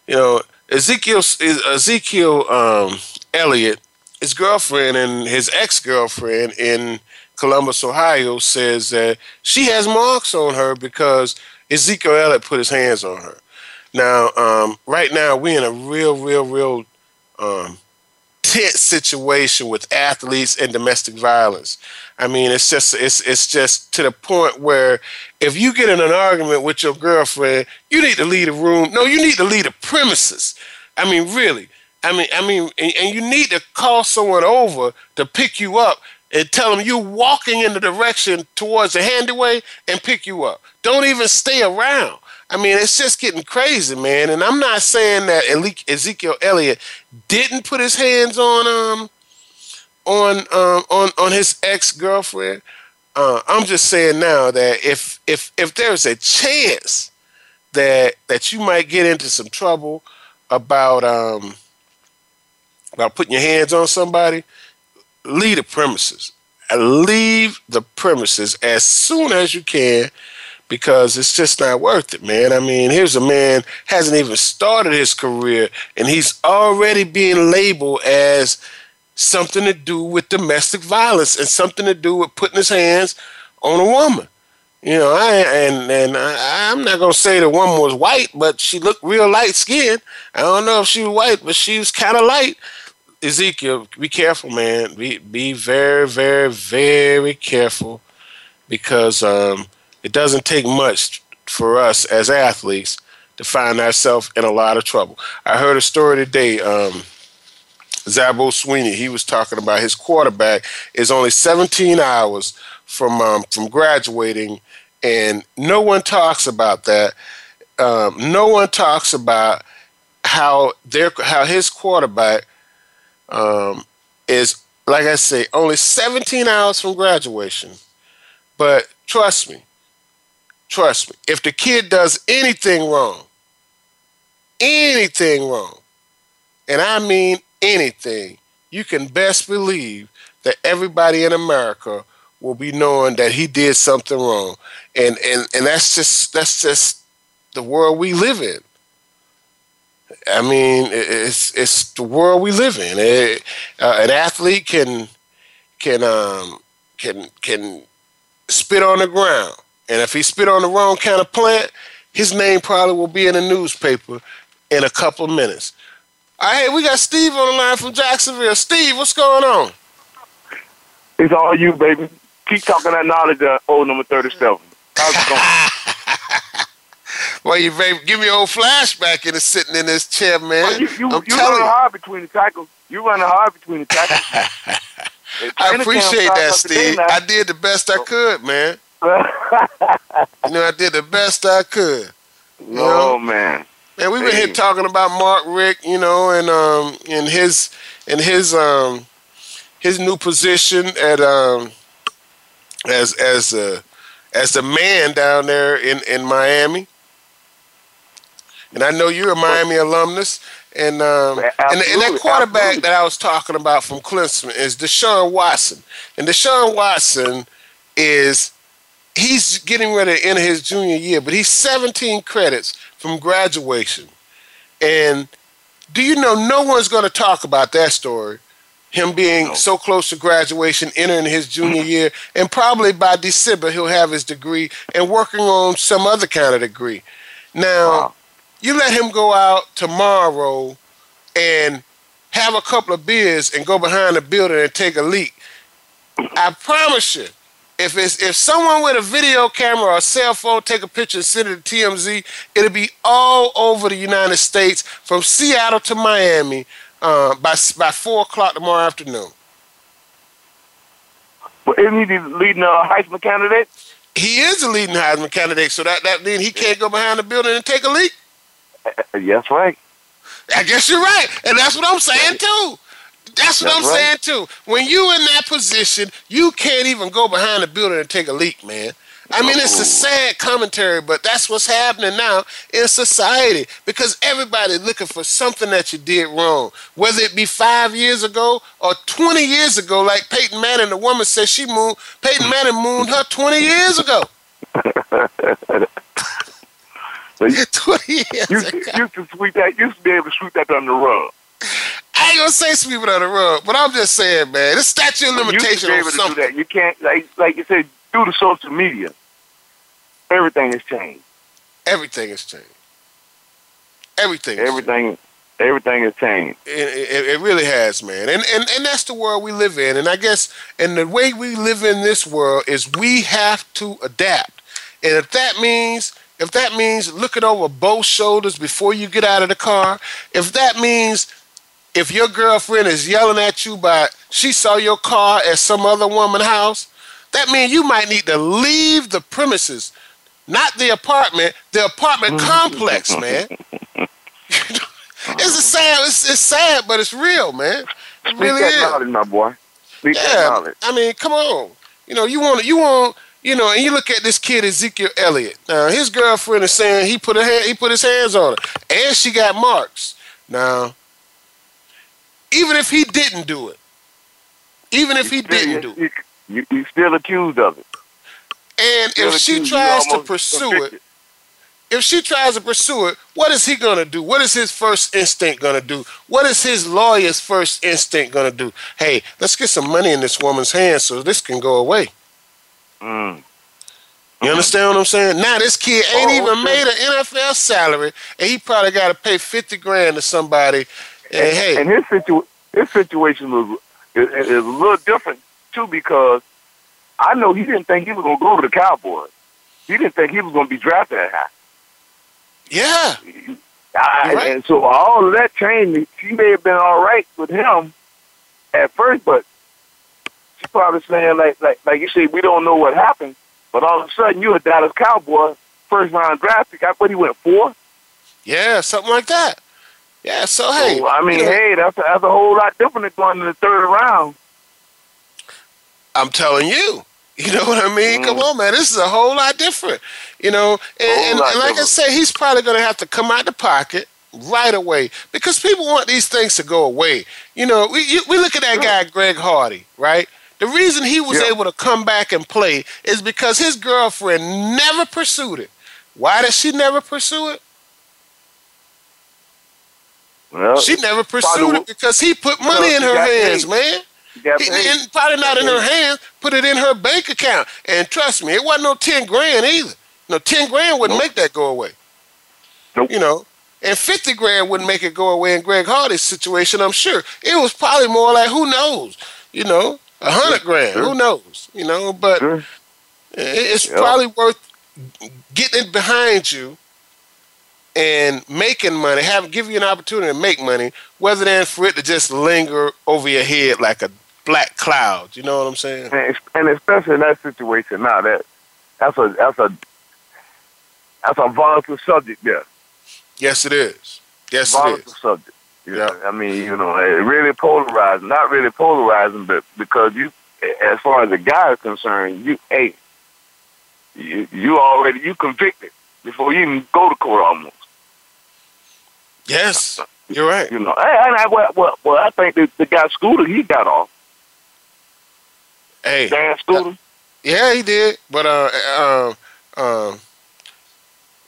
You know, Ezekiel Ezekiel um, Elliott, his girlfriend and his ex girlfriend in Columbus, Ohio, says that she has marks on her because Ezekiel Elliott put his hands on her. Now, um, right now, we're in a real, real, real um, situation with athletes and domestic violence. I mean, it's just it's it's just to the point where if you get in an argument with your girlfriend, you need to leave the room. No, you need to leave the premises. I mean, really. I mean, I mean, and, and you need to call someone over to pick you up and tell them you're walking in the direction towards the handyway and pick you up. Don't even stay around. I mean, it's just getting crazy, man. And I'm not saying that Ezekiel Elliott didn't put his hands on um on um on on his ex girlfriend. Uh, I'm just saying now that if if if there's a chance that that you might get into some trouble about um about putting your hands on somebody, leave the premises. Leave the premises as soon as you can because it's just not worth it, man. I mean, here's a man hasn't even started his career and he's already being labeled as something to do with domestic violence and something to do with putting his hands on a woman. You know, I and and I, I'm not gonna say the woman was white, but she looked real light skinned. I don't know if she was white, but she was kind of light. Ezekiel, be careful, man. Be be very, very, very careful because um, it doesn't take much for us as athletes to find ourselves in a lot of trouble. I heard a story today. Um, Dabo Swinney, he was talking about his quarterback is only 17 hours from um, from graduating, and no one talks about that. Um, no one talks about how their how his quarterback um, is like I say only 17 hours from graduation. But trust me, Trust me. If the kid does anything wrong, anything wrong, and I mean anything, you can best believe that everybody in America will be knowing that he did something wrong. And and and that's just that's just the world we live in. I mean, it's it's the world we live in. It, uh, an athlete can can um, can can spit on the ground and if he spit on the wrong kind of plant, his name probably will be in the newspaper in a couple of minutes. All right, we got Steve on the line from Jacksonville. Steve, what's going on? It's all you, baby. Keep talking that knowledge of old number 37. How's it going? well, you baby, give me an old flashback into sitting in this chair, man. Well, you you, you running hard between the tackles. You running hard between the tackles. I appreciate that, Steve. I did the best I could, man you know, I did the best I could. You oh know? man. And we've been here talking about Mark Richt, you know, and um in his in his um his new position at um as as a as the man down there in in Miami. And I know you're a Miami alumnus, and um, and, and, that quarterback absolutely. that I was talking about from Clemson is Deshaun Watson, and Deshaun Watson is he's getting ready to enter his junior year, but he's 17 credits from graduation. And do you know no one's going to talk about that story? Him being no. so close to graduation, entering his junior year, and probably by December he'll have his degree and working on some other kind of degree. Now, wow. you let him go out tomorrow and have a couple of beers and go behind the building and take a leak. I promise you, if it's if someone with a video camera or a cell phone take a picture and send it to TMZ, it'll be all over the United States from Seattle to Miami uh, by by four o'clock tomorrow afternoon. Well, isn't he the leading uh, Heisman candidate? He is the leading Heisman candidate, so that that means he can't go behind the building and take a leak. Uh, yes, right. I guess you're right, and that's what I'm saying too. That's what That's I'm right. saying too. When you in that position, you can't even go behind the building and take a leak, man. I mean, it's a sad commentary, but that's what's happening now in society because everybody's looking for something that you did wrong, whether it be five years ago or 20 years ago. Like Peyton Manning, the woman said she mooned, Peyton Manning mooned her 20 years ago. You, 20 years you, ago. you can sweep that. You used to be able to sweep that under the rug. I ain't gonna say sweep it under the rug, but I'm just saying, man, this statute of You limitation be on able to do something. that. You can't, like, like you said, due to social media, everything has changed. Everything has changed. Everything. Everything, everything has changed. It, it, it really has, man. And, and and that's the world we live in. And I guess and the way we live in this world is we have to adapt. And if that means if that means looking over both shoulders before you get out of the car, if that means if your girlfriend is yelling at you by she saw your car at some other woman's house, that means you might need to leave the premises, not the apartment, the apartment complex, man. It's a sad. It's, it's sad, but it's real, man. It Speak really that is. knowledge, my boy. Speak that Yeah, knowledge. I mean, come on. You know, you want you want you know, and you look at this kid Ezekiel Elliott. Now, his girlfriend is saying he put a hand, he put his hands on her, and she got marks. Now, even if he didn't do it, even if he didn't do it, You, you still accused of it. and if she tries to pursue convicted. it, if she tries to pursue it, what is he gonna do? What is his first instinct gonna do? What is his lawyer's first instinct gonna do? Hey, let's get some money in this woman's hands so this can go away. Mm. You understand what I'm saying? Now this kid ain't Oh, even okay. made an NFL salary, and he probably got to pay fifty grand to somebody. And hey, And his situ his situation was is, is a little different too because I know he didn't think he was gonna go to the Cowboys. He didn't think he was gonna be drafted that high. yeah, I, right. And so all of that changed. She may have been all right with him at first, but she's probably saying like like like you said, we don't know what happened. But all of a sudden, you're a Dallas Cowboy, first round draft pick. I what he went four. yeah, something like that. Yeah, so hey, So, I mean, hey, that's a, that's a whole lot different than going to the third round. I'm telling you. You know what I mean? Mm. Come on, man. This is a whole lot different. You know, and, and, and like I different. said, he's probably going to have to come out the pocket right away because people want these things to go away. You know, we you, we look at that guy Greg Hardy, right? The reason he was Yeah. able to come back and play is because his girlfriend never pursued it. Why did she never pursue it? Well, She never pursued it because he put money Well, in her hands, paid. man. He- and probably not in her hands, put it in her bank account. And trust me, it wasn't no 10 grand either. No, 10 grand wouldn't make that go away. Nope. You know, and 50 grand wouldn't make it go away in Greg Hardy's situation, I'm sure. It was probably more like, who knows? You know, a 100 grand, Sure. who knows? You know, but Sure. it's Yep. probably worth getting it behind you and making money, have give you an opportunity to make money, rather than for it to just linger over your head like a black cloud. You know what I'm saying? and, and especially in that situation now, that that's a that's a that's a volatile subject there. Yes, it is. Yes, it volatile is. subject. You know, I mean, you know, it really polarizing. Not really polarizing, but because you, as far as the guy is concerned, you, hey, you, you already you convicted before you even go to court almost. Yes, you're right. You know, hey, and I, well, well, well, I think the, the guy Scooter he got off. Hey, Dan Scooter. yeah, he did. But uh, um, um,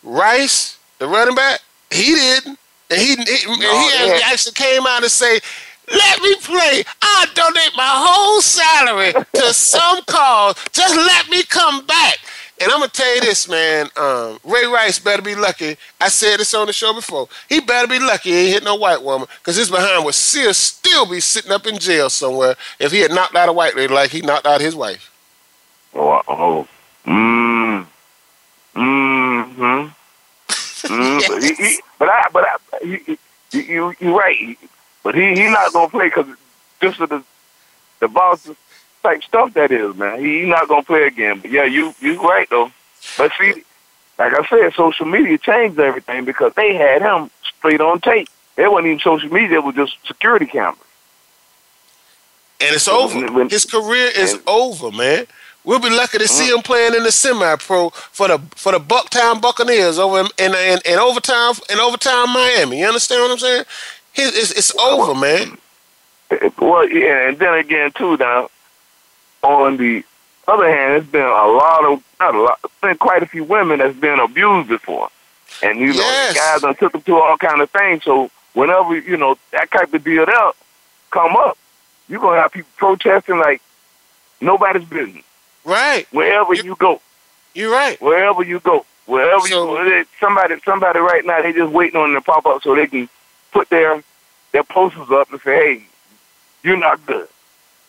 Rice, the running back, he didn't, and he, he, and he yeah. actually came out and say, "Let me play. I'll donate my whole salary to some cause. Just let me come back." And I'm gonna tell you this, man. Um, Ray Rice better be lucky. I said this on the show before. He better be lucky he ain't hit no white woman, cause his behind would still still be sitting up in jail somewhere if he had knocked out a white lady like he knocked out his wife. Oh, oh, mm, mm, mm. But he, he, but I, but I, he, you, you right. But he, he not gonna play because just of the, the boss type stuff that is, man. He, he not gonna play again. But yeah, you, you right though. But see, like I said, social media changed everything because they had him straight on tape. It wasn't even social media; it was just security cameras. and it's over. His career is over, man. We'll be lucky to see Mm-hmm. him playing in the semi-pro for the for the Bucktown Buccaneers over in in, in, in overtime in overtime Miami. You understand what I'm saying? His, it's, it's over, man. Well, yeah, and then again too. Now, on the other hand, it's been a lot of not a lot, been quite a few women that's been abused before, and you know, Yes. guys done took them to all kind of things. So whenever you know that type of deal there come up, you're gonna have people protesting like nobody's business. Right. Wherever you go. You're right. Wherever you go. Wherever you go. Somebody somebody right now they just waiting on them to pop up so they can put their their posters up and say, Hey, you're not good.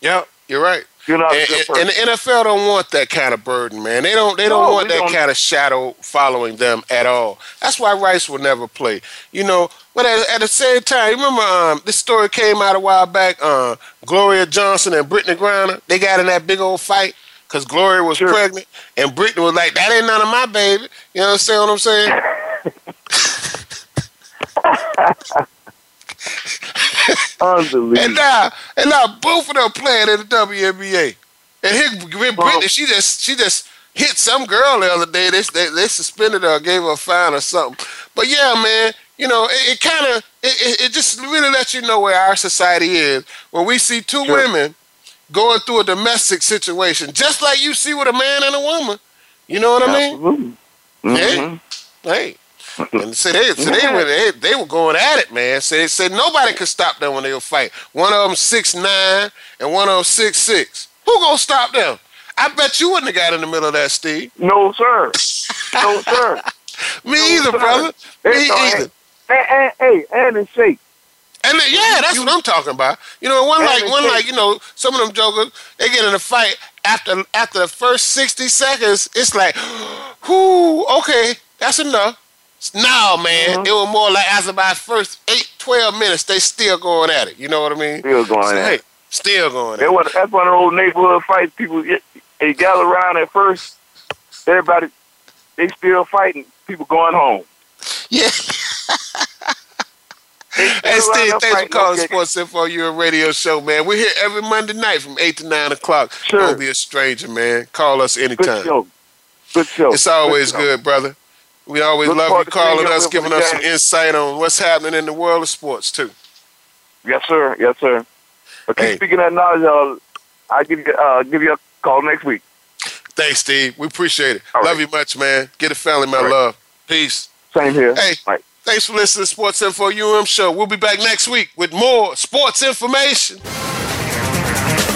Yep, you're right. You're not And, and- the NFL don't want that kind of burden, man. They don't. They don't No, want that don't. kind of shadow following them at all. That's why Rice will never play. You know. But at, at the same time, remember um, this story came out a while back. Uh, Gloria Johnson and Brittney Griner. They got in that big old fight because Gloria was pregnant and Brittney was like, "That ain't none of my baby." You understand what I'm saying? Unbelievable. And now, and now both of them playing in the WNBA. And here, Brittney, she just she just hit some girl the other day. They they, they suspended her, or gave her a fine or something. But yeah, man, you know, it, it kind of it, it, just really lets you know where our society is when we see two women going through a domestic situation, just like you see with a man and a woman. You know what I mean? Mhm. Hey. And so they, so they, were, they, they were going at it, man. So they said nobody could stop them when they were fighting. One of them six nine and one of them six six. Who gonna stop them? I bet you wouldn't have got in the middle of that, Steve. No, sir. No, sir. Me either, sir. brother. Me It's either. And, and, hey, and it's safe. And then- yeah, that's what I'm talking about. You know, one like one safe. like you know, some of them jokers they get in a fight after after the first sixty seconds. It's like, whoo, okay, that's enough. No, man, Mm-hmm. it was more like after about first eight, 12 minutes, they still going at it. You know what I mean? Still going So, at hey, it. Still going at it. was, that's one of those neighborhood fights. People get, they gather around at first. Everybody, they still fighting. People going home. Yeah. Hey, Steve, thanks for calling okay. Sports Info, your radio show, man. We're here every Monday night from 8 to 9 o'clock. Sure. Don't be a stranger, man. Call us anytime. Good show. Good show. It's always Good good, brother. We always Look love you calling us, giving us some insight on what's happening in the world of sports, too. Yes, sir. Yes, sir. Okay, keep speaking that knowledge. Uh, I'll give you, uh, give you a call next week. Thanks, Steve. We appreciate it. All love right. you much, man. Get a family, my right. love. Peace. Same here. Hey, thanks for listening to Sports Info UM Show. We'll be back next week with more sports information.